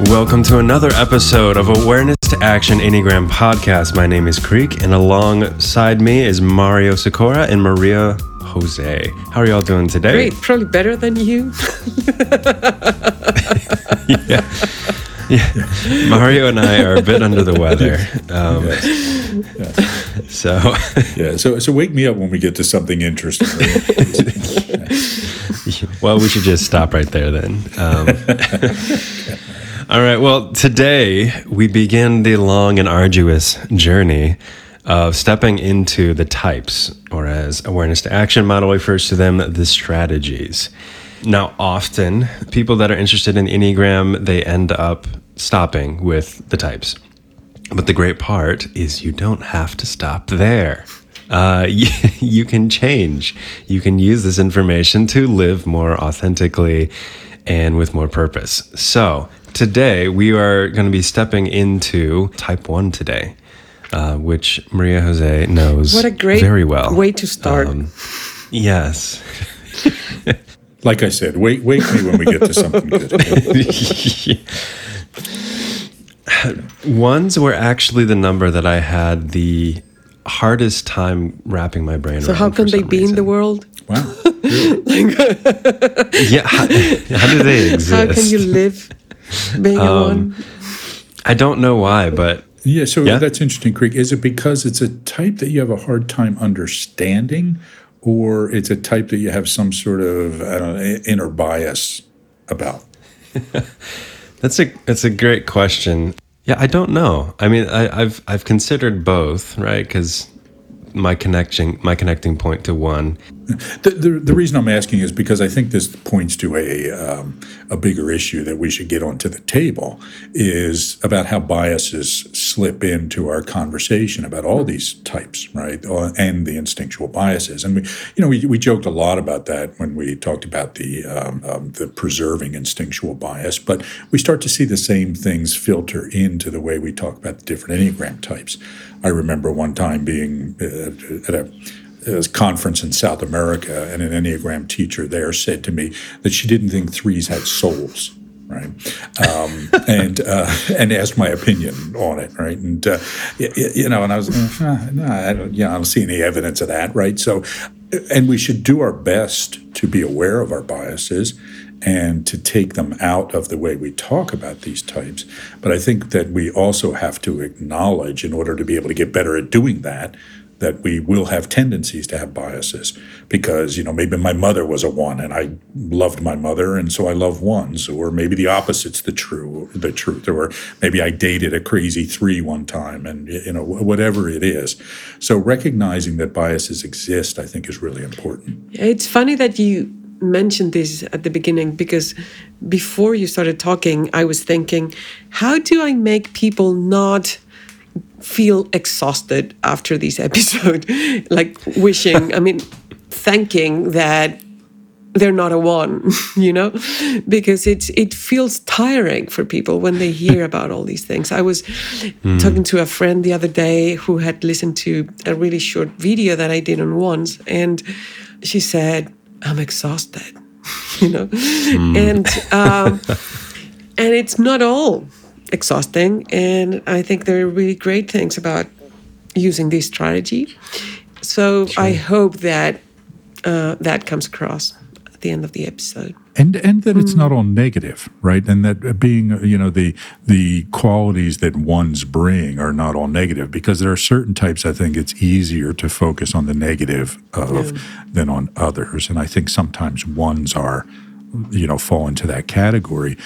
Welcome to another episode of Awareness to Action Enneagram podcast. My name is Creek, and alongside me is Mario Sikora and Maria Jose. How are y'all doing today? Great, probably better than you. yeah. yeah. Mario and I are a bit under the weather. Um, Yeah. So, Yeah, so so wake me up when we get to something interesting. right? well, we should just stop right there then. Um, all right. Well, today we begin the long and arduous journey of stepping into the types, or as awareness to action model refers to them, the strategies. Now, often people that are interested in Enneagram, they end up stopping with the types. But the great part is you don't have to stop there. Uh, you, you can change. You can use this information to live more authentically and with more purpose. So, today we are going to be stepping into type one today, uh, which Maria Jose knows What a great very well. way to start. Um, yes. like I said, wake wake me when we get to something good. Ones were actually the number that I had the hardest time wrapping my brain so around. So how can they some be in the world? Wow, really? Yeah, how, how do they exist? How can you live being Um, one? I don't know why, but Yeah, so Yeah? that's interesting, Creek. Is it because it's a type that you have a hard time understanding, or it's a type that you have some sort of I don't know, inner bias about? that's a that's a great question. Yeah, I don't know. I mean, I, I've I've considered both, right? Because my connection my connecting point to one. The, the, the reason I'm asking is because I think this points to a um, a bigger issue that we should get onto the table is about how biases slip into our conversation about all these types, right, Uh, and the instinctual biases. And we, you know, we, we joked a lot about that when we talked about the um, um, the preserving instinctual bias, but we start to see the same things filter into the way we talk about the different enneagram types. I remember one time being uh, at a a conference in South America, and an Enneagram teacher there said to me that she didn't think threes had souls, right? Um, and uh, and asked my opinion on it, right? And uh, y- y- you know, and I was, uh, no, I don't, you know, I don't see any evidence of that, right? So, and we should do our best to be aware of our biases and to take them out of the way we talk about these types. But I think that we also have to acknowledge, in order to be able to get better at doing that, that we will have tendencies to have biases because you know maybe my mother was a one and I loved my mother and so I love ones or maybe the opposite's the true the truth or maybe I dated a crazy three one time and you know whatever it is. So recognizing that biases exist I think is really important. It's funny that you mentioned this at the beginning because before you started talking, I was thinking, how do I make people not feel exhausted after this episode? like wishing, I mean, thanking that they're not a one, you know, because it's it feels tiring for people when they hear about all these things. I was talking to a friend the other day who had listened to a really short video that I did on once, and she said, "I'm exhausted," you know, and um, and it's not all exhausting. And I think there are really great things about using this strategy. So I hope that uh, that comes across at the end of the episode. and and that it's not all negative right and that being you know the the qualities that ones bring are not all negative because there are certain types i think it's easier to focus on the negative of than on others and i think sometimes ones are you know fall into that category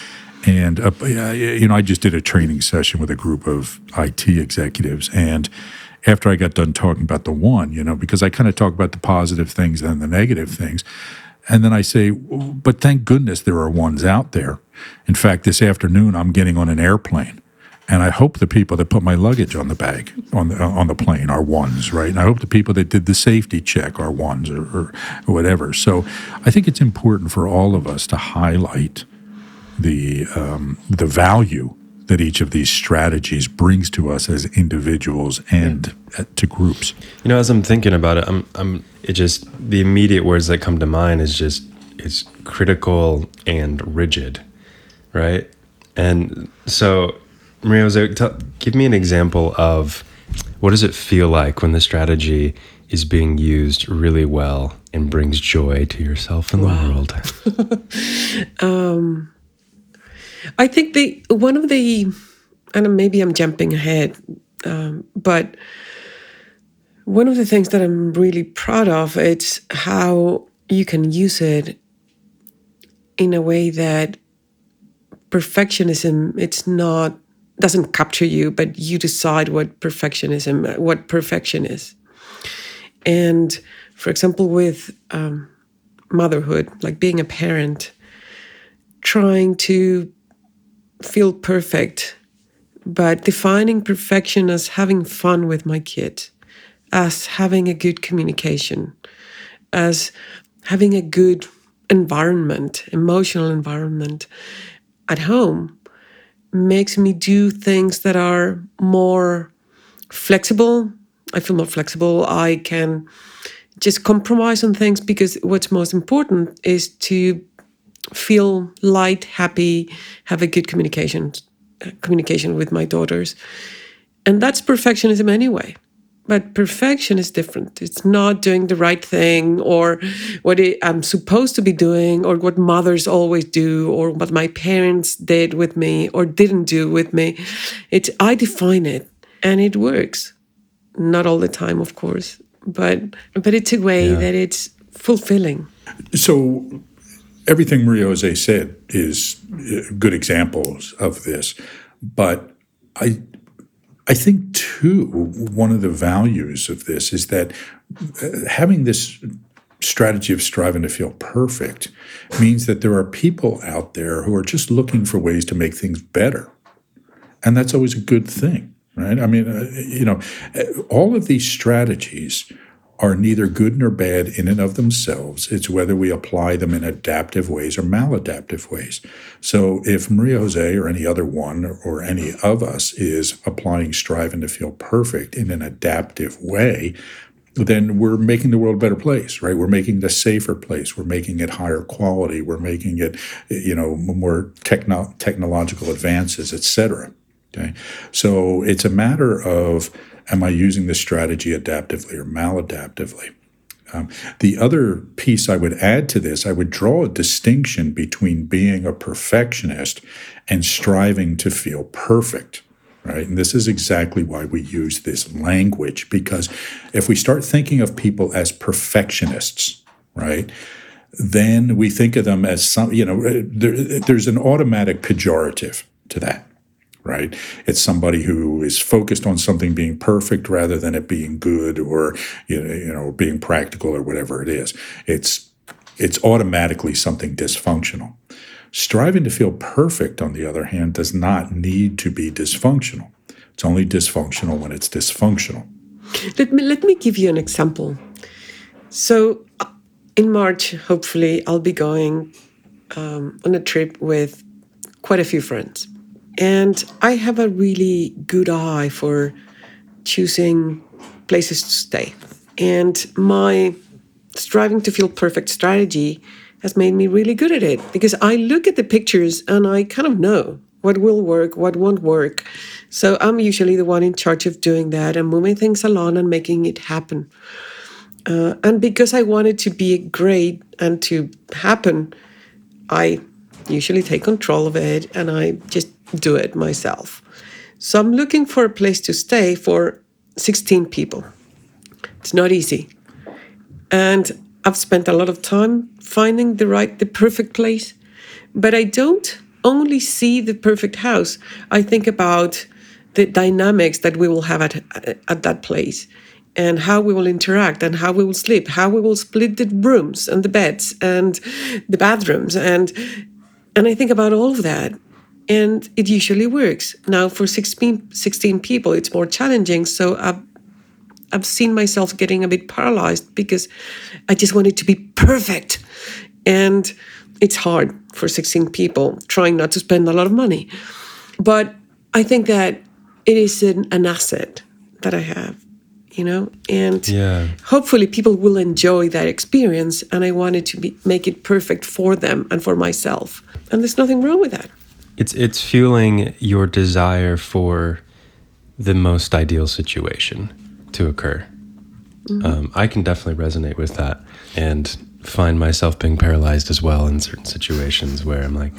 and uh, you know i just did a training session with a group of it executives and after i got done talking about the one you know because i kind of talk about the positive things and the negative things and then I say, but thank goodness there are ones out there. In fact, this afternoon I'm getting on an airplane, and I hope the people that put my luggage on the bag on the on the plane are ones, right? And I hope the people that did the safety check are ones or, or, or whatever. So I think it's important for all of us to highlight the um, the value that each of these strategies brings to us as individuals and uh, to groups. You know, as I'm thinking about it, I'm, I'm, it just, the immediate words that come to mind is just, it's critical and rigid, right? And so, Maria Jose, tell, give me an example of what does it feel like when the strategy is being used really well and brings joy to yourself and the world? I think the one of the, and maybe I'm jumping ahead, um, but one of the things that I'm really proud of it's how you can use it in a way that perfectionism it's not doesn't capture you, but you decide what perfectionism what perfection is. And for example, with um, motherhood, like being a parent, trying to feel perfect, but defining perfection as having fun with my kid, as having a good communication, as having a good environment, emotional environment at home makes me do things that are more flexible. I feel more flexible. I can just compromise on things because what's most important is to feel light, happy, have a good communication communication with my daughters. And that's perfectionism anyway. But perfection is different. It's not doing the right thing or what I'm supposed to be doing or what mothers always do or what my parents did with me or didn't do with me. It's I define it and it works. Not all the time, of course, but but it's a way Yeah. that it's fulfilling. So everything Maria Jose said is uh, good examples of this, but I I think too one of the values of this is that uh, having this strategy of striving to feel perfect means that there are people out there who are just looking for ways to make things better. And that's always a good thing, right? I mean, uh, you know, all of these strategies are neither good nor bad in and of themselves. It's whether we apply them in adaptive ways or maladaptive ways. So if Maria Jose or any other one or any of us is applying striving to feel perfect in an adaptive way, then we're making the world a better place, right? We're making it a safer place. We're making it higher quality. We're making it, you know, more techno- technological advances, et cetera. Okay. So it's a matter of am I using this strategy adaptively or maladaptively? Um, the other piece I would add to this, I would draw a distinction between being a perfectionist and striving to feel perfect right? And this is exactly why we use this language because if we start thinking of people as perfectionists, right? Then we think of them as some, you know, there, there's an automatic pejorative to that, right? It's somebody who is focused on something being perfect rather than it being good or you know, you know, being practical or whatever it is. It's it's automatically something dysfunctional. Striving to feel perfect, on the other hand, does not need to be dysfunctional. It's only dysfunctional when it's dysfunctional. Let me let me give you an example. So, in March, hopefully, I'll be going um, on a trip with quite a few friends, and I have a really good eye for choosing places to stay. And my striving to feel perfect strategy has made me really good at it because I look at the pictures and I kind of know what will work, what won't work. So I'm usually the one in charge of doing that and moving things along and making it happen. Uh, and because I want it to be great and to happen, I usually take control of it and I just do it myself. So I'm looking for a place to stay for 16 people. It's not easy. And I've spent a lot of time finding the right, the perfect place. But I don't only see the perfect house. I think about the dynamics that we will have at, at that place and how we will interact and how we will sleep, how we will split the rooms and the beds and the bathrooms. And, and I think about all of that. And it usually works. Now, for 16, 16 people, it's more challenging. So I've I've seen myself getting a bit paralyzed because I just want it to be perfect. And it's hard for 16 people trying not to spend a lot of money. But I think that it is an, an asset that I have, you know, and Yeah. hopefully people will enjoy that experience. And I wanted to be, make it perfect for them and for myself. And there's nothing wrong with that. It's it's fueling your desire for the most ideal situation to occur. Um, I can definitely resonate with that and find myself being paralyzed as well in certain situations where I'm like,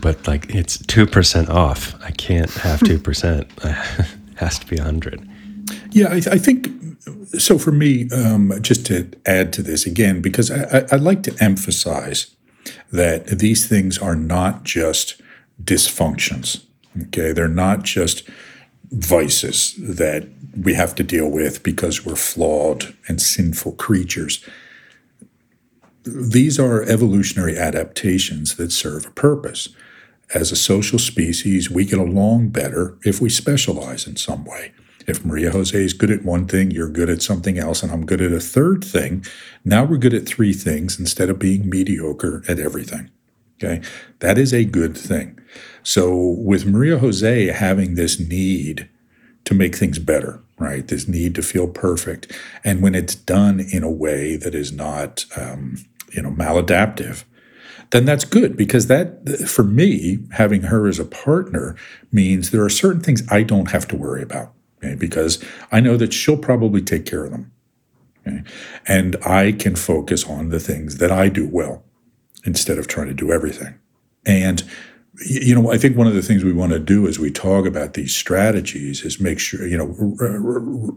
but like it's two percent off. I can't have two percent. It has to be a hundred. Yeah, I, I think so. For me, um, just to add to this again, because I, I, I like to emphasize that these things are not just dysfunctions. Okay, they're not just vices that we have to deal with because we're flawed and sinful creatures. These are evolutionary adaptations that serve a purpose. As a social species, we get along better if we specialize in some way. If Maria Jose is good at one thing, you're good at something else, and I'm good at a third thing, now we're good at three things instead of being mediocre at everything. Okay. That is a good thing. So, with Maria Jose having this need to make things better, right? This need to feel perfect. And when it's done in a way that is not, um, you know, maladaptive, then that's good because that, for me, having her as a partner means there are certain things I don't have to worry about okay? because I know that she'll probably take care of them. Okay? And I can focus on the things that I do well instead of trying to do everything. And you know, I think one of the things we want to do as we talk about these strategies is make sure, you know, re- re-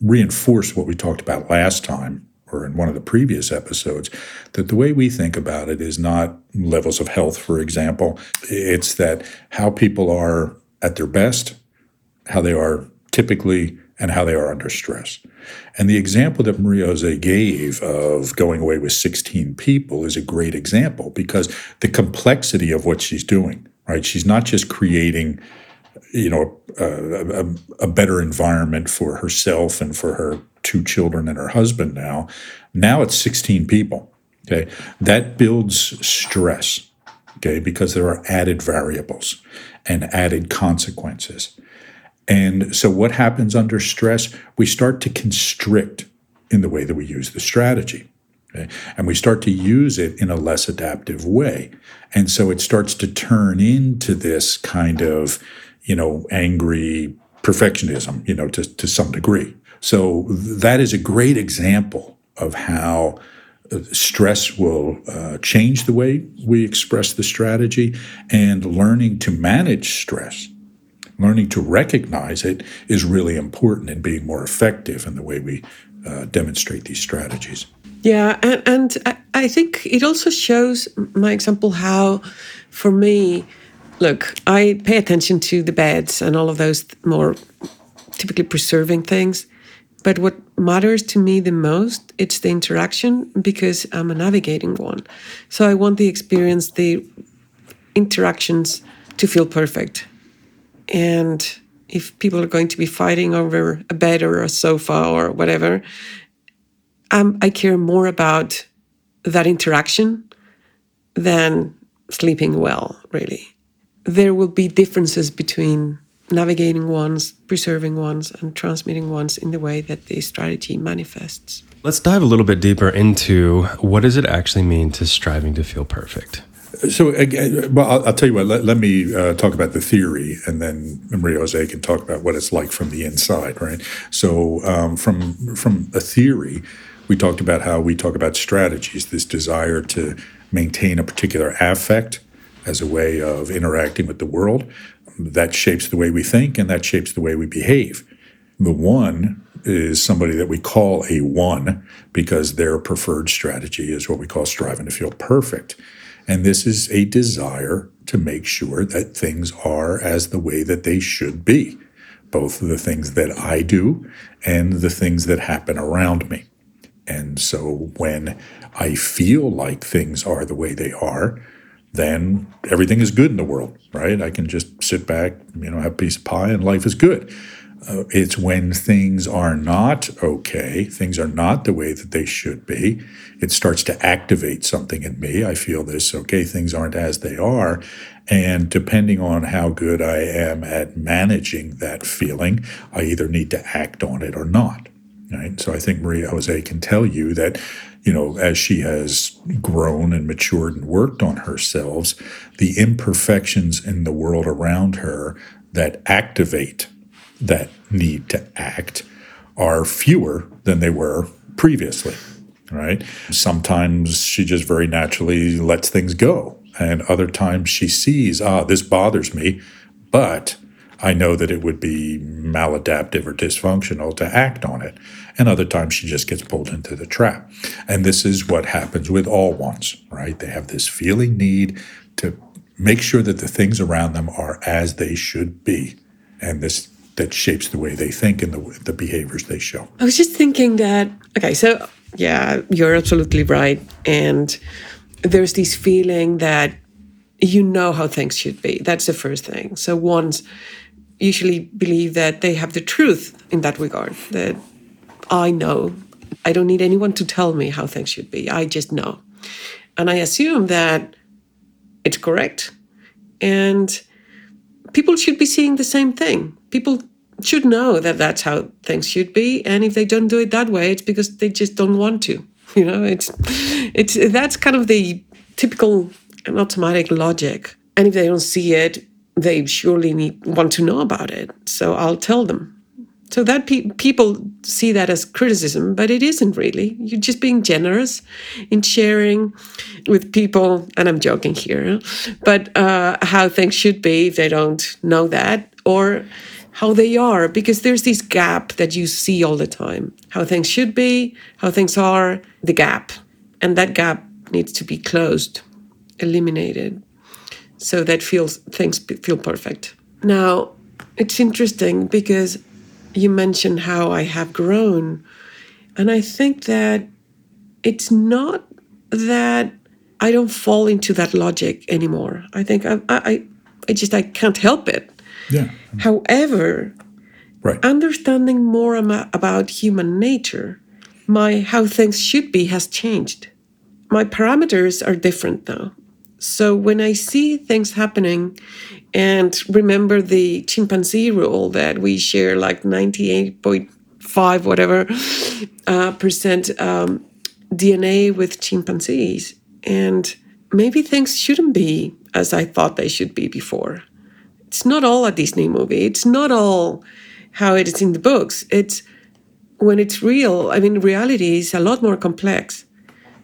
reinforce what we talked about last time or in one of the previous episodes that the way we think about it is not levels of health, for example. It's that how people are at their best, how they are typically, and how they are under stress. And the example that Maria Jose gave of going away with 16 people is a great example because the complexity of what she's doing, right? She's not just creating, you know, a, a, a better environment for herself and for her two children and her husband now. Now it's 16 people. Okay. That builds stress. Okay. Because there are added variables and added consequences. And so, what happens under stress? We start to constrict in the way that we use the strategy. Okay? And we start to use it in a less adaptive way. And so it starts to turn into this kind of, you know, angry perfectionism, you know, to, to some degree. So that is a great example of how uh, stress will uh, change the way we express the strategy and learning to manage stress learning to recognize it is really important in being more effective in the way we uh, demonstrate these strategies. Yeah, and, and I think it also shows my example how, for me, look, I pay attention to the beds and all of those more typically preserving things. But what matters to me the most, it's the interaction because I'm a navigating one. So I want the experience, the interactions to feel perfect. And if people are going to be fighting over a bed or a sofa or whatever, um, I care more about that interaction than sleeping well, really. There will be differences between navigating ones, preserving ones, and transmitting ones in the way that the strategy manifests. Let's dive a little bit deeper into what does it actually mean to striving to feel perfect? So, well, I'll, I'll, tell you what. Let, let me uh, talk about the theory, and then Maria Jose can talk about what it's like from the inside, right? So, um, from from a theory, we talked about how we talk about strategies. This desire to maintain a particular affect as a way of interacting with the world that shapes the way we think, and that shapes the way we behave. The one is somebody that we call a one because their preferred strategy is what we call striving to feel perfect. And this is a desire to make sure that things are as the way that they should be, both the things that I do and the things that happen around me. And so when I feel like things are the way they are, then everything is good in the world, right? I can just sit back, you know, have a piece of pie and life is good. Uh, it's when things are not okay, things are not the way that they should be. It starts to activate something in me. I feel this, okay, things aren't as they are. And depending on how good I am at managing that feeling, I either need to act on it or not. Right? So I think Maria Jose can tell you that you know, as she has grown and matured and worked on herself, the imperfections in the world around her that activate that need to act are fewer than they were previously, right? Sometimes she just very naturally lets things go. And other times she sees, ah, this bothers me, but I know that it would be maladaptive or dysfunctional to act on it. And other times she just gets pulled into the trap. And this is what happens with all ones, right? They have this feeling need to make sure that the things around them are as they should be. And this that shapes the way they think and the, the behaviors they show. I was just thinking that, okay, so yeah, you're absolutely right. And there's this feeling that you know how things should be. That's the first thing. So ones usually believe that they have the truth in that regard, that I know. I don't need anyone to tell me how things should be. I just know. And I assume that it's correct. And people should be seeing the same thing. People should know that that's how things should be. And if they don't do it that way, it's because they just don't want to. You know, it's it's that's kind of the typical and automatic logic. And if they don't see it, they surely need want to know about it. So I'll tell them. So that pe- people see that as criticism, but it isn't really. You're just being generous in sharing with people, and I'm joking here, but uh, how things should be if they don't know that, or how they are, because there's this gap that you see all the time. How things should be, how things are, the gap. And that gap needs to be closed, eliminated, so that feels things feel perfect. Now, it's interesting because you mentioned how I have grown. And I think that it's not that I don't fall into that logic anymore. I think I, I, I just I can't help it. Yeah. However, Right. understanding more about human nature, my how things should be has changed. My parameters are different now. So when I see things happening and remember the chimpanzee rule that we share like 98.5 whatever uh, percent um, DNA with chimpanzees, and maybe things shouldn't be as I thought they should be before. It's not all a Disney movie. It's not all how it is in the books. It's when it's real. I mean, reality is a lot more complex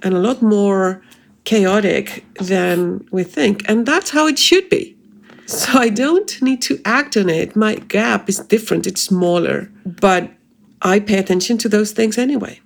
and a lot more chaotic than we think. And that's how it should be. So I don't need to act on it. My gap is different, it's smaller, but I pay attention to those things anyway.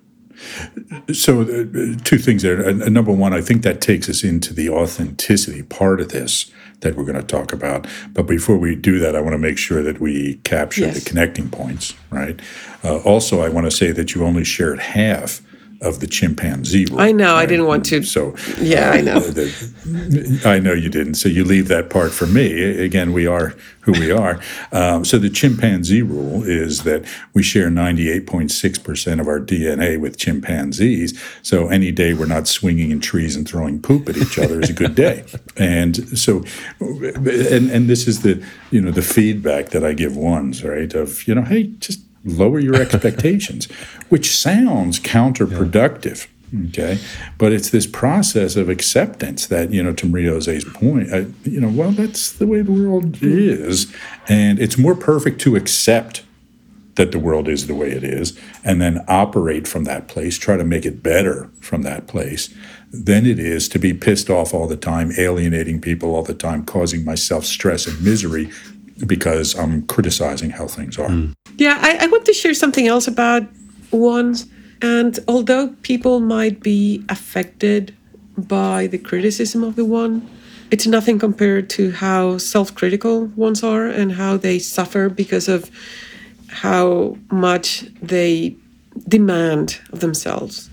So, uh, two things there. Uh, number one, I think that takes us into the authenticity part of this that we're going to talk about. But before we do that, I want to make sure that we capture Yes. the connecting points, right? Uh, also, I want to say that you only shared half of the chimpanzee rule. I know, I didn't want to- So, Yeah, I know. the- I know you didn't. So you leave that part for me. Again, we are who we are. Um, so the chimpanzee rule is that we share 98.6% of our DNA with chimpanzees. So any day we're not swinging in trees and throwing poop at each other is a good day. And so, and, and this is the, you know, the feedback that I give ones, right? Of, you know, hey, just lower your expectations, which sounds counterproductive. Okay, but it's this process of acceptance that you know, to Maria Jose's point, uh, you know, well, that's the way the world is, and it's more perfect to accept that the world is the way it is, and then operate from that place, try to make it better from that place, than it is to be pissed off all the time, alienating people all the time, causing myself stress and misery because I'm criticizing how things are. Yeah, I, I want to share something else about ones. And although people might be affected by the criticism of the one, it's nothing compared to how self critical ones are and how they suffer because of how much they demand of themselves.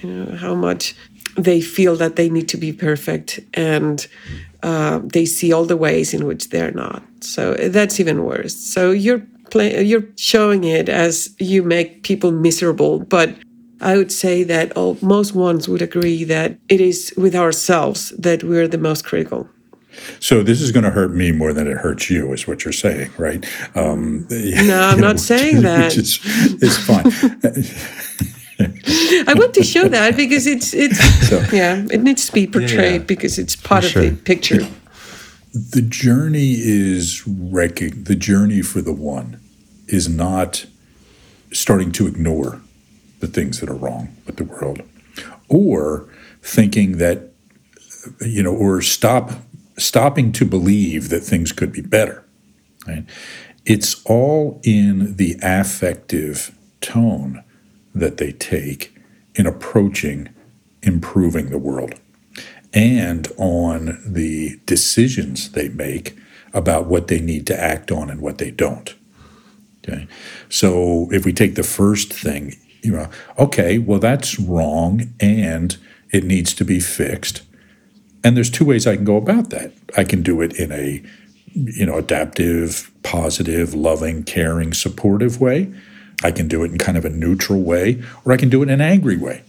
You know, how much they feel that they need to be perfect and uh, they see all the ways in which they're not. So that's even worse. So you're play, you're showing it as you make people miserable, but I would say that all, most ones would agree that it is with ourselves that we're the most critical. So this is going to hurt me more than it hurts you, is what you're saying, right? Um, No, I'm not saying that. Which is, it's fine. I want to show that because it's it's yeah, it needs to be portrayed yeah. because it's part For of sure. the picture. The journey is recog- the journey for the one is not starting to ignore the things that are wrong with the world or thinking that you know or stop stopping to believe that things could be better right? It's all in the affective tone that they take in approaching improving the world and on the decisions they make about what they need to act on and what they don't. Okay. So if we take the first thing, you know, okay, well, that's wrong and it needs to be fixed. And there's two ways I can go about that. I can do it in a, you know, adaptive, positive, loving, caring, supportive way. I can do it in kind of a neutral way, or I can do it in an angry way.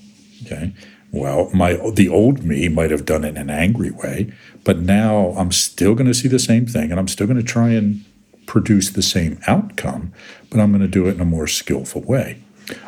Okay. Well, my the old me might have done it in an angry way, but now I'm still going to see the same thing, and I'm still going to try and produce the same outcome, but I'm going to do it in a more skillful way.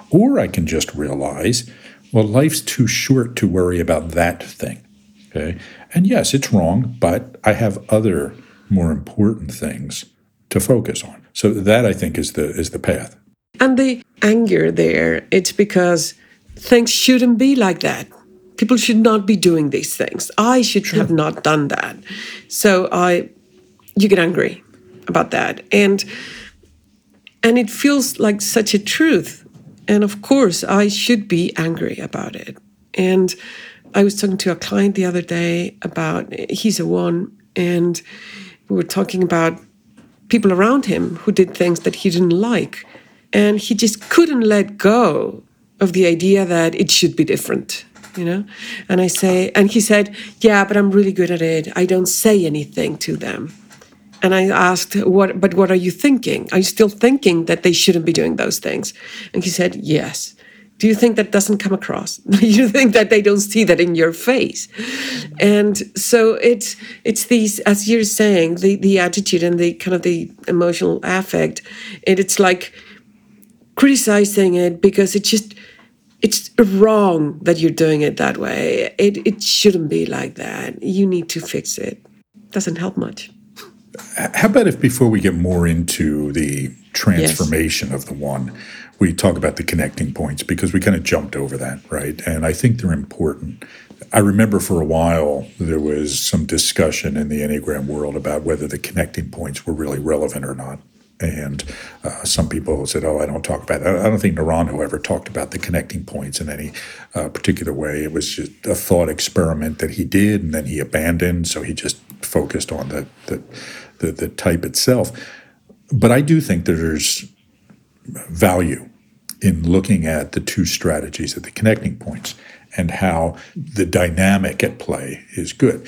Or I can just realize, well, life's too short to worry about that thing. Okay. And yes, it's wrong, but I have other more important things to focus on. So that I think is the is the path. And the anger there, it's because things shouldn't be like that. People should not be doing these things. I should have not done that. So I you get angry about that. And and it feels like such a truth. And of course, I should be angry about it. And I was talking to a client the other day about he's a one and we were talking about people around him who did things that he didn't like. And he just couldn't let go of the idea that it should be different, you know? And I say, and he said, Yeah, but I'm really good at it. I don't say anything to them. And I asked, What, but what are you thinking? Are you still thinking that they shouldn't be doing those things? And he said, Yes. Do you think that doesn't come across? Do you think that they don't see that in your face? And so it's it's these, as you're saying, the the attitude and the kind of the emotional affect. And it's like criticizing it because it just it's wrong that you're doing it that way. It it shouldn't be like that. You need to fix it. Doesn't help much. How about if before we get more into the transformation of the one, we talk about the connecting points because we kind of jumped over that, right? And I think they're important. I remember for a while there was some discussion in the Enneagram world about whether the connecting points were really relevant or not. And uh, some people said, "Oh, I don't talk about that." I don't think Naranjo ever talked about the connecting points in any uh, particular way. It was just a thought experiment that he did, and then he abandoned. So he just focused on the the, the, the type itself. But I do think there's value in looking at the two strategies at the connecting points and how the dynamic at play is good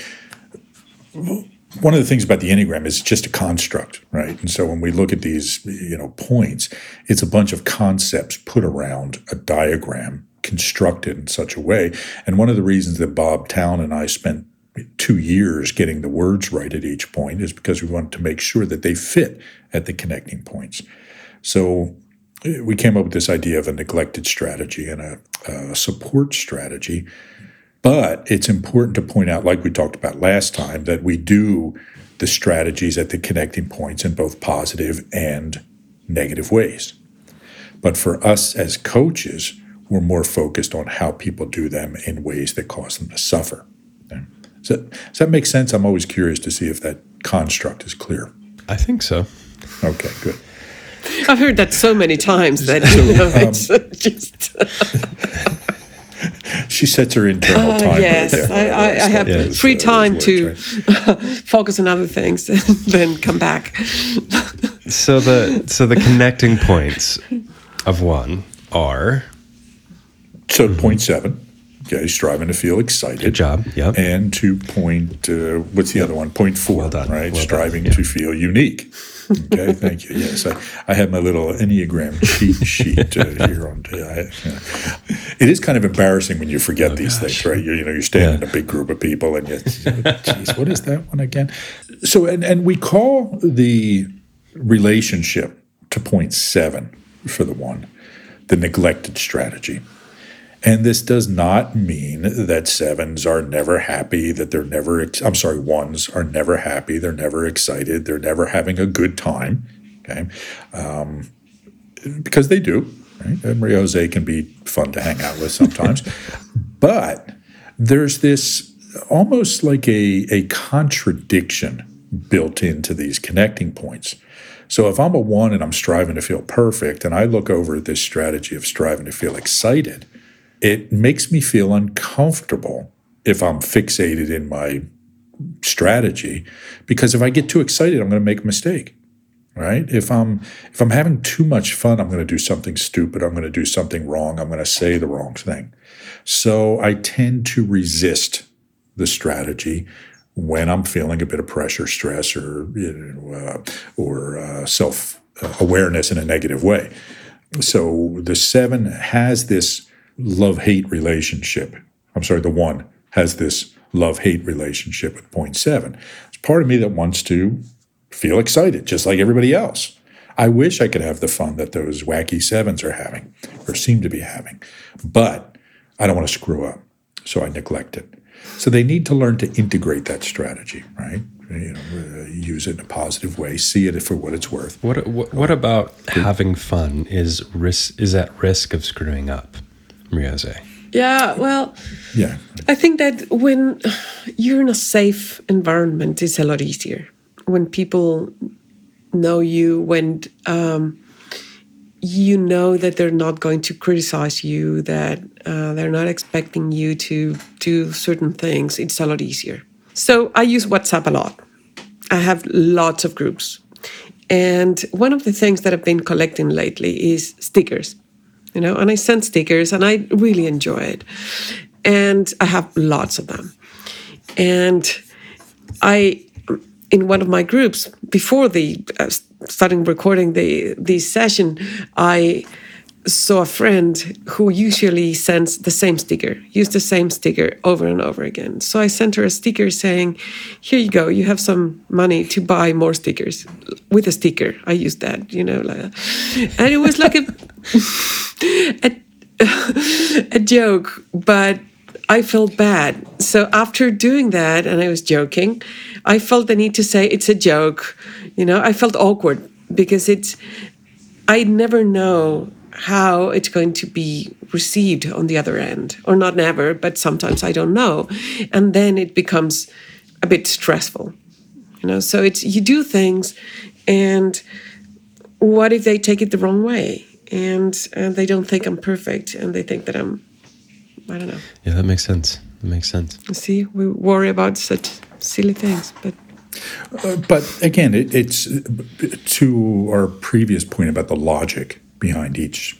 one of the things about the enneagram is just a construct right? And so when we look at these you know points it's a bunch of concepts put around a diagram constructed in such a way. And one of the reasons that Bob Tallon and i spent two years getting the words right at each point is because we wanted to make sure that they fit at the connecting points. So eh, we came up with this idea of a neglected strategy and a, a support strategy but it's important to point out, like we talked about last time, that we do the strategies at the connecting points in both positive and negative ways. But for us as coaches, we're more focused on how people do them in ways that cause them to suffer. Okay? Does, that, does that make sense? I'm always curious to see if that construct is clear. I think so. Okay, good. I've heard that so many times that you know, um, it's just. She sets her internal Uh, timer. yes, there. I, I, I have That free time to focus on other things and then come back. So the so the connecting points of one are So point seven, okay, striving to feel excited. good job. Yep. And to point, uh, what's the other one? Point four, Well done, right? well done, striving yeah. to feel unique. Okay, thank you. Yes, I, I have my little Enneagram cheat sheet uh, here on. I, yeah. It is kind of embarrassing when you forget these things, right? You, you know, you're standing in a big group of people, and you, geez, what is that one again? So, and and we call the relationship to point seven for the one, the neglected strategy. And this does not mean that sevens are never happy, that they're never, ex- I'm sorry, ones are never happy, they're never excited, they're never having a good time. Okay. Um, because they do, right? And Maria Jose can be fun to hang out with sometimes. but there's this almost like a, a contradiction built into these connecting points. So if I'm a one and I'm striving to feel perfect, and I look over at this strategy of striving to feel excited, it makes me feel uncomfortable if I'm fixated in my strategy, because if I get too excited, I'm going to make a mistake. Right? If I'm if I'm having too much fun, I'm going to do something stupid. I'm going to do something wrong. I'm going to say the wrong thing. So I tend to resist the strategy when I'm feeling a bit of pressure, stress, or you know, uh, or uh, self awareness in a negative way. So the seven has this love hate relationship. I'm sorry, the one has this love hate relationship with point seven. It's part of me that wants to feel excited, just like everybody else. I wish I could have the fun that those wacky sevens are having or seem to be having, but I don't want to screw up, so I neglect it. So they need to learn to integrate that strategy, right? You know, uh, use it in a positive way, see it for what it's worth. What what, what about having fun is risk is at risk of screwing up, Maria Yeah, well, Yeah, I think that when you're in a safe environment, it's a lot easier. When people know you, when um, you know that they're not going to criticize you, that uh, they're not expecting you to do certain things, it's a lot easier. So I use WhatsApp a lot. I have lots of groups. And one of the things that I've been collecting lately is stickers, you know, and I send stickers and I really enjoy it. And I have lots of them. And I, in one of my groups, before the uh, starting recording the the session, I saw a friend who usually sends the same sticker, use the same sticker over and over again. So I sent her a sticker saying, "Here you go. You have some money to buy more stickers." With a sticker, I used that, you know, like, and it was like a a, a joke, but I felt bad. So after doing that, and I was joking, I felt the need to say it's a joke. You know, I felt awkward because it's, I never know how it's going to be received on the other end, or not never, but sometimes I don't know. And then it becomes a bit stressful. You know, so it's, you do things, and what if they take it the wrong way? And, and they don't think I'm perfect, and they think that I'm I don't know. Yeah, that makes sense. That makes sense. See, we worry about such silly things, but Uh, but again, it, it's to our previous point about the logic behind each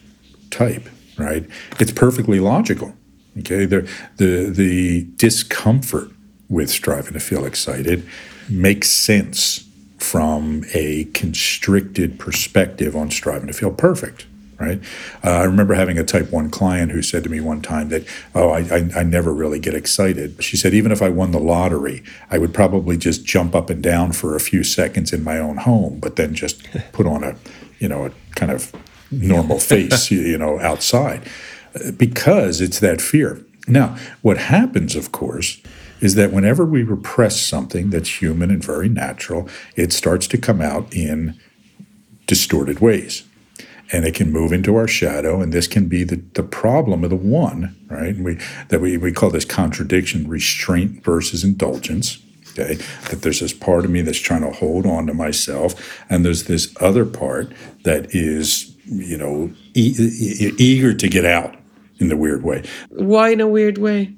type, right? It's perfectly logical. Okay, the the the discomfort with striving to feel excited makes sense from a constricted perspective on striving to feel perfect. Right. Uh, I remember having a type one client who said to me one time that, oh, I, I, I never really get excited. She said, even if I won the lottery, I would probably just jump up and down for a few seconds in my own home, but then just put on a, you know, a kind of normal face, you, you know, outside because it's that fear. Now, what happens, of course, is that whenever we repress something that's human and very natural, it starts to come out in distorted ways. And it can move into our shadow, and this can be the, the problem of the one, right? And we that we, we call this contradiction, restraint versus indulgence. Okay, that there's this part of me that's trying to hold on to myself, and there's this other part that is, you know, e- e- eager to get out in the weird way. why in a weird way?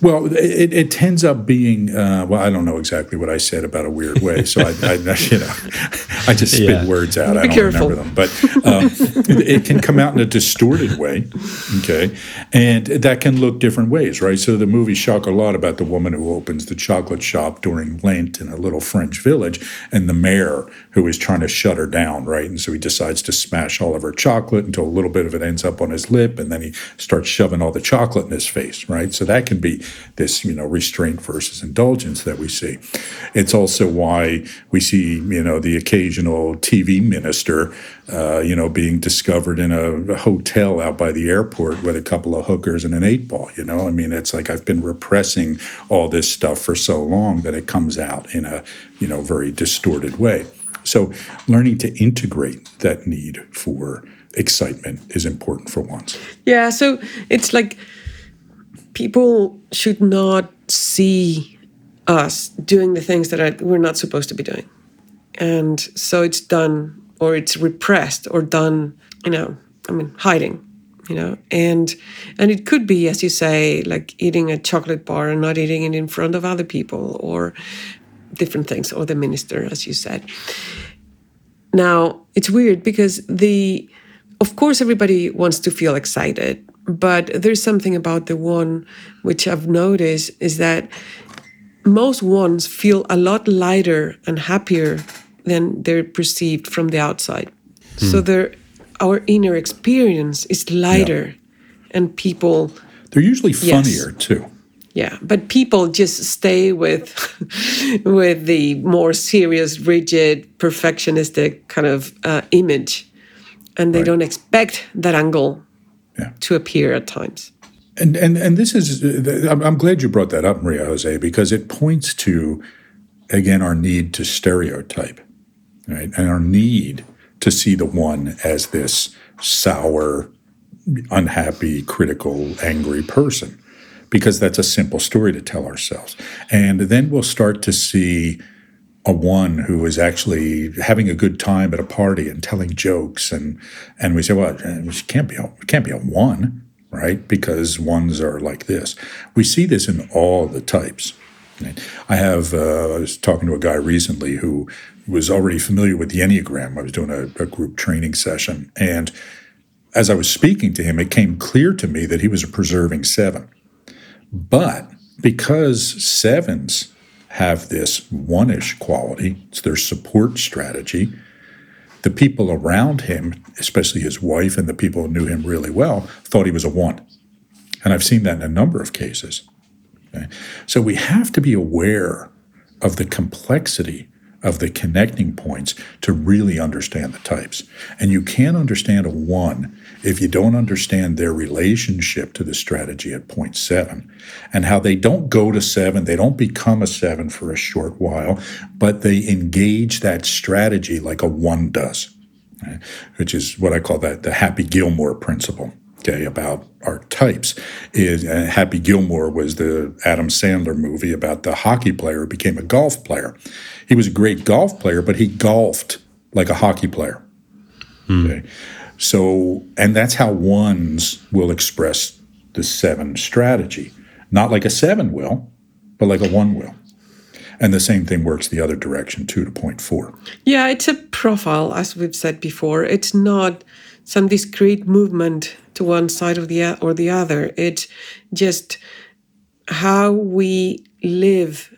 Well, it, it tends up being uh, well. I don't know exactly what I said about a weird way, so I, I you know, I just spit Yeah. words out. Be I don't careful. remember them, but um, it, it can come out in a distorted way, okay, and that can look different ways, right? So the movie Chocolat about the woman who opens the chocolate shop during Lent in a little French village, and the mayor who is trying to shut her down, right? And so he decides to smash all of her chocolate until a little bit of it ends up on his lip, and then he starts shoving all the chocolate in his face, right? So that can be this, you know, restraint versus indulgence that we see. It's also why we see, you know, the occasional TV minister, uh, you know, being discovered in a, hotel out by the airport with a couple of hookers and an eight ball. You know, I mean, it's like I've been repressing all this stuff for so long that it comes out in a, you know, very distorted way. So, learning to integrate that need for excitement is important for once. Yeah. So it's like people should not see us doing the things that we're not supposed to be doing. And so it's done or it's repressed or done, you know, I mean, hiding, you know, and and it could be, as you say, like eating a chocolate bar and not eating it in front of other people or different things, or the minister, as you said. Now it's weird because the of course everybody wants to feel excited, but there's something about the one which I've noticed is that most ones feel a lot lighter and happier than they're perceived from the outside. Hmm. So their our inner experience is lighter, yeah. and people. They're usually funnier yes. too. Yeah, but people just stay with with the more serious, rigid, perfectionistic kind of uh, image, and they right. don't expect that angle yeah. to appear at times. And and and this is uh, I'm glad you brought that up, Maria Jose, because it points to again our need to stereotype, right, and our need to see the one as this sour, unhappy, critical, angry person, because that's a simple story to tell ourselves, and then we'll start to see a one who is actually having a good time at a party and telling jokes and and we say well it can't be a, it can't be a one right? Because ones are like this. We see this in all the types. I have, uh, I was talking to a guy recently who was already familiar with the Enneagram. I was doing a, a group training session. And as I was speaking to him, it came clear to me that he was a preserving seven. But because sevens have this one ish quality, it's their support strategy, the people around him, especially his wife and the people who knew him really well, thought he was a one. And I've seen that in a number of cases. Okay? So we have to be aware of the complexity of the connecting points to really understand the types. And you can't understand a one if you don't understand their relationship to the strategy at point seven and how they don't go to seven, they don't become a seven for a short while, but they engage that strategy like a one does, right? which is what I call that the Happy Gilmore principle. Okay, about our types is uh, Happy Gilmore was the Adam Sandler movie about the hockey player who became a golf player. He was a great golf player, but he golfed like a hockey player. Hmm. Okay. So, and that's how ones will express the seven strategy. Not like a seven will, but like a one will. And the same thing works the other direction too, to point four. Yeah, it's a profile, as we've said before. It's not some discrete movement to one side of the or the other. It's just how we live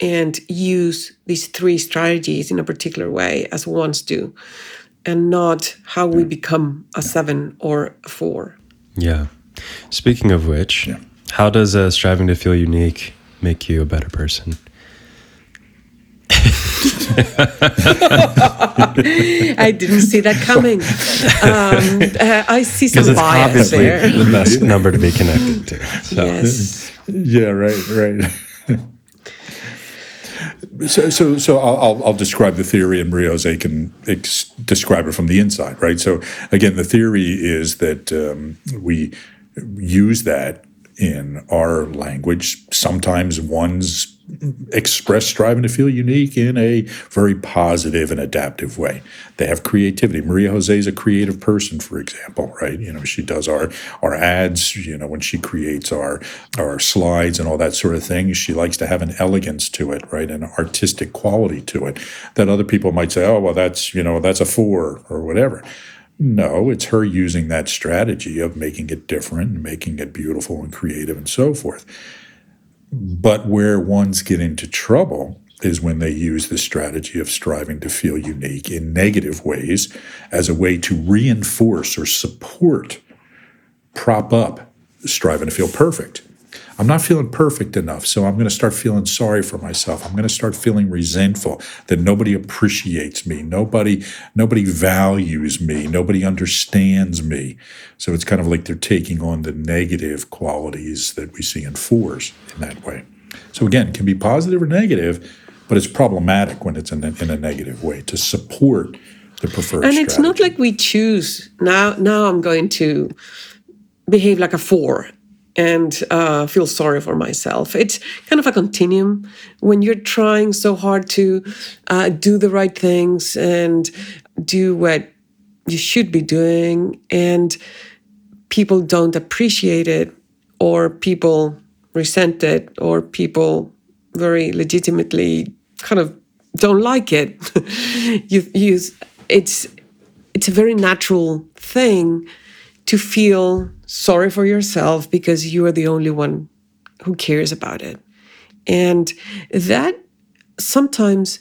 and use these three strategies in a particular way as ones do and not how we become a seven or a four. Yeah. Speaking of which, yeah. how does uh, striving to feel unique make you a better person? I didn't see that coming. Um, uh, I see some it's bias obviously there. The best number to be connected to. So. Yes. Yeah. Right. Right. So, so, so I'll, I'll describe the theory, and Maria Jose can ex- describe it from the inside, right? So, again, the theory is that um, we use that in our language. Sometimes one's express striving to feel unique in a very positive and adaptive way. They have creativity. Maria Jose is a creative person, for example, right? You know, she does our our ads, you know, when she creates our our slides and all that sort of thing, she likes to have an elegance to it, right? An artistic quality to it that other people might say, "Oh, well that's, you know, that's a 4 or whatever." No, it's her using that strategy of making it different and making it beautiful and creative and so forth. But where ones get into trouble is when they use the strategy of striving to feel unique in negative ways as a way to reinforce or support, prop up striving to feel perfect. I'm not feeling perfect enough. So I'm going to start feeling sorry for myself. I'm going to start feeling resentful that nobody appreciates me. Nobody, nobody values me. Nobody understands me. So it's kind of like they're taking on the negative qualities that we see in fours in that way. So again, it can be positive or negative, but it's problematic when it's in a, in a negative way to support the preferred and strategy. it's not like we choose now now i'm going to behave like a four and uh, feel sorry for myself. It's kind of a continuum. When you're trying so hard to uh, do the right things and do what you should be doing and people don't appreciate it or people resent it or people very legitimately kind of don't like it you, you it's it's a very natural thing to feel sorry for yourself because you are the only one who cares about it and that sometimes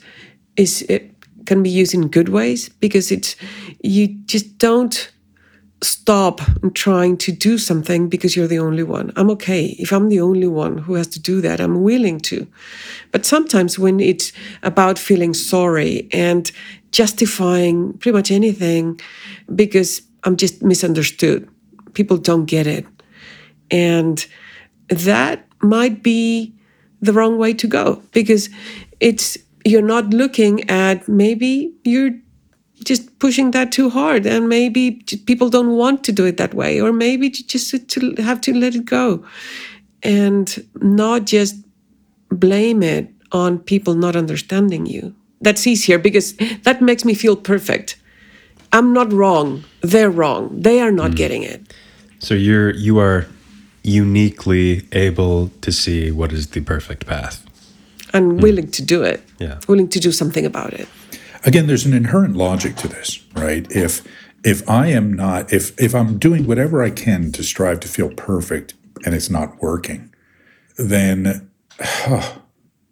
is it can be used in good ways because it's you just don't stop trying to do something because you're the only one. I'm okay. If I'm the only one who has to do that, I'm willing to. But sometimes when it's about feeling sorry and justifying pretty much anything because I'm just misunderstood, people don't get it. And that might be the wrong way to go because it's you're not looking at maybe you're just pushing that too hard and maybe people don't want to do it that way or maybe you just to have to let it go. And not just blame it on people not understanding you. That's easier because that makes me feel perfect i'm not wrong. They're wrong. They are not mm. getting it. So you're you are uniquely able to see what is the perfect path. And mm. willing to do it. Yeah. Willing to do something about it. Again there's an inherent logic to this right? If if i am not if if i'm doing whatever i can to strive to feel perfect and it's not working then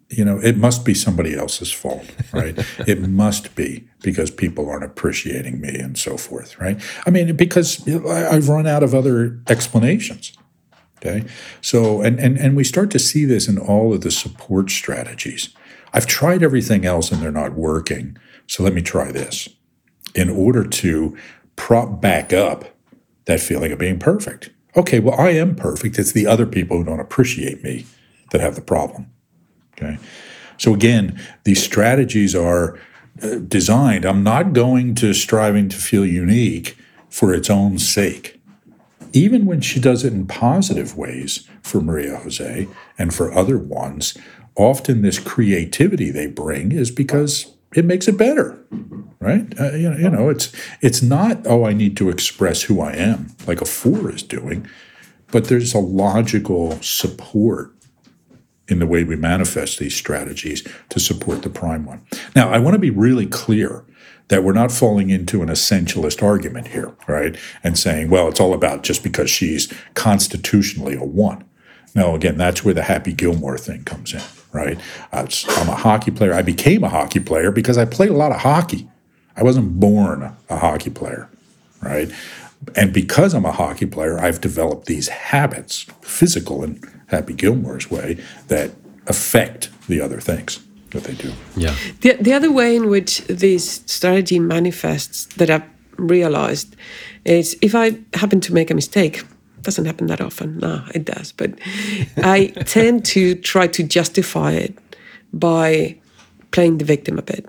you know it must be somebody else's fault right it must be because people aren't appreciating me and so forth right i mean because i've run out of other explanations okay so and and and we start to see this in all of the support strategies i've tried everything else and they're not working so let me try this in order to prop back up that feeling of being perfect. Okay, well, I am perfect. It's the other people who don't appreciate me that have the problem. Okay. So again, these strategies are uh, designed. I'm not going to striving to feel unique for its own sake. Even when she does it in positive ways for Maria Jose and for other ones, often this creativity they bring is because it makes it better right uh, you, know, you know it's it's not oh i need to express who i am like a four is doing but there's a logical support in the way we manifest these strategies to support the prime one now i want to be really clear that we're not falling into an essentialist argument here right and saying well it's all about just because she's constitutionally a one no again that's where the happy gilmore thing comes in right? Uh, I'm a hockey player. I became a hockey player because I played a lot of hockey. I wasn't born a hockey player, right? And because I'm a hockey player, I've developed these habits, physical in Happy Gilmore's way, that affect the other things that they do. Yeah. The, the other way in which this strategy manifests that I've realized is if I happen to make a mistake, doesn't happen that often. No, it does. But I tend to try to justify it by playing the victim a bit.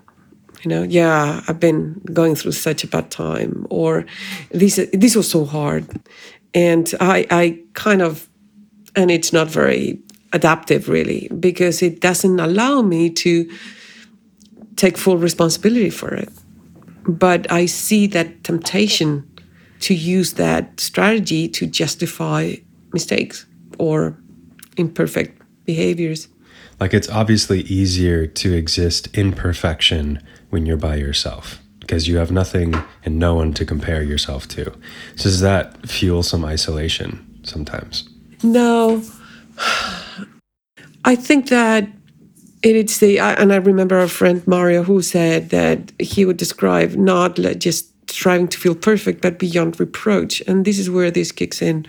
You know, yeah, I've been going through such a bad time, or this this was so hard, and I I kind of, and it's not very adaptive really because it doesn't allow me to take full responsibility for it. But I see that temptation to use that strategy to justify mistakes or imperfect behaviors. Like it's obviously easier to exist in perfection when you're by yourself because you have nothing and no one to compare yourself to. So does that fuel some isolation sometimes? No. I think that it's the, and I remember our friend Mario who said that he would describe not just striving to feel perfect, but beyond reproach. And this is where this kicks in.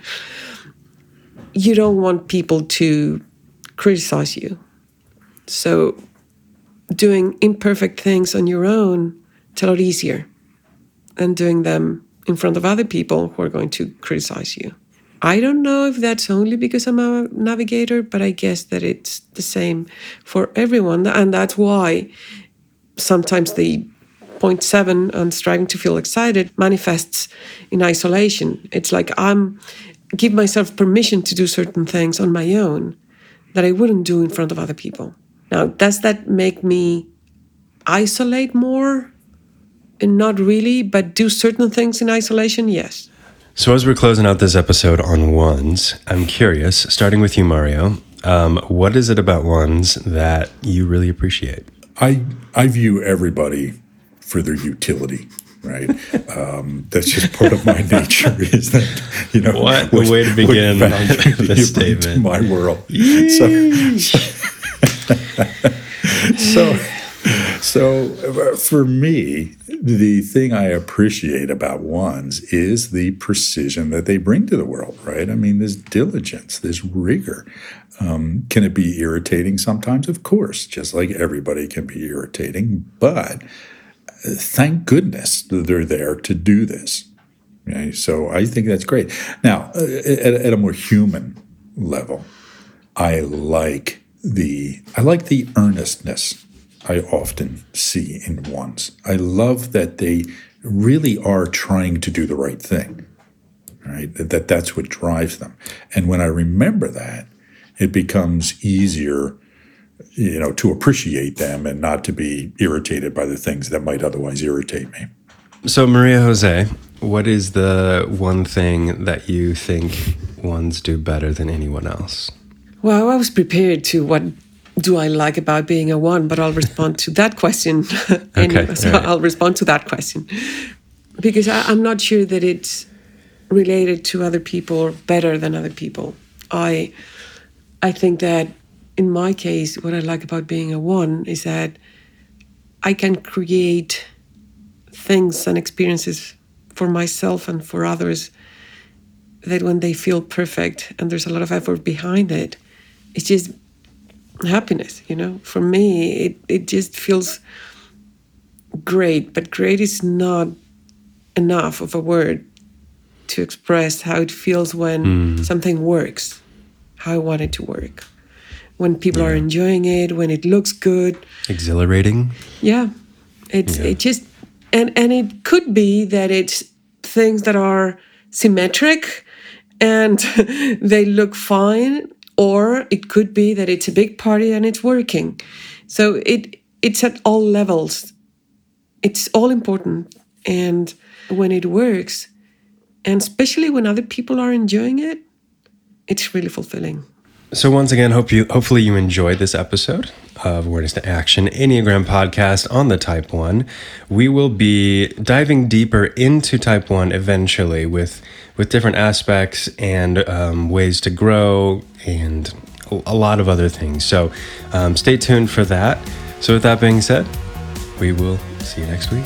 you don't want people to criticize you. So doing imperfect things on your own is a lot easier than doing them in front of other people who are going to criticize you. I don't know if that's only because I'm a navigator, but I guess that it's the same for everyone. And that's why sometimes the point seven on striving to feel excited manifests in isolation. It's like I'm give myself permission to do certain things on my own that I wouldn't do in front of other people. Now, does that make me isolate more? And not really, but do certain things in isolation? Yes. So, as we're closing out this episode on ones, I'm curious, starting with you, Mario, um, what is it about ones that you really appreciate? I I view everybody for their utility, right? Um, that's just part of my nature. Is that you know what, what way to begin this statement? my world. So, so, so for me, the thing I appreciate about ones is the precision that they bring to the world, right? I mean, this diligence, this rigor. Um, can it be irritating sometimes? Of course, just like everybody can be irritating, but thank goodness they're there to do this. Okay? So I think that's great. Now, uh, at, at a more human level, I like the I like the earnestness I often see in ones. I love that they really are trying to do the right thing. Right? That that's what drives them. And when I remember that, it becomes easier you know to appreciate them and not to be irritated by the things that might otherwise irritate me. So Maria Jose, what is the one thing that you think ones do better than anyone else? Well, I was prepared to what do I like about being a one, but I'll respond to that question. anyway. Okay, so right. I'll respond to that question because I, I'm not sure that it's related to other people better than other people. I I think that in my case, what I like about being a one is that I can create things and experiences for myself and for others that when they feel perfect and there's a lot of effort behind it, it's just happiness, you know. For me, it, it just feels great, but great is not enough of a word to express how it feels when mm. something works, how I want it to work. When people yeah. are enjoying it, when it looks good. Exhilarating. Yeah. It's yeah. it just and and it could be that it's things that are symmetric and they look fine or it could be that it's a big party and it's working. So it it's at all levels. It's all important. And when it works, and especially when other people are enjoying it, it's really fulfilling. So once again, hope you hopefully you enjoyed this episode of Awareness to Action Enneagram podcast on the Type One. We will be diving deeper into Type One eventually with with different aspects and um, ways to grow and a lot of other things. So um, stay tuned for that. So with that being said, we will see you next week.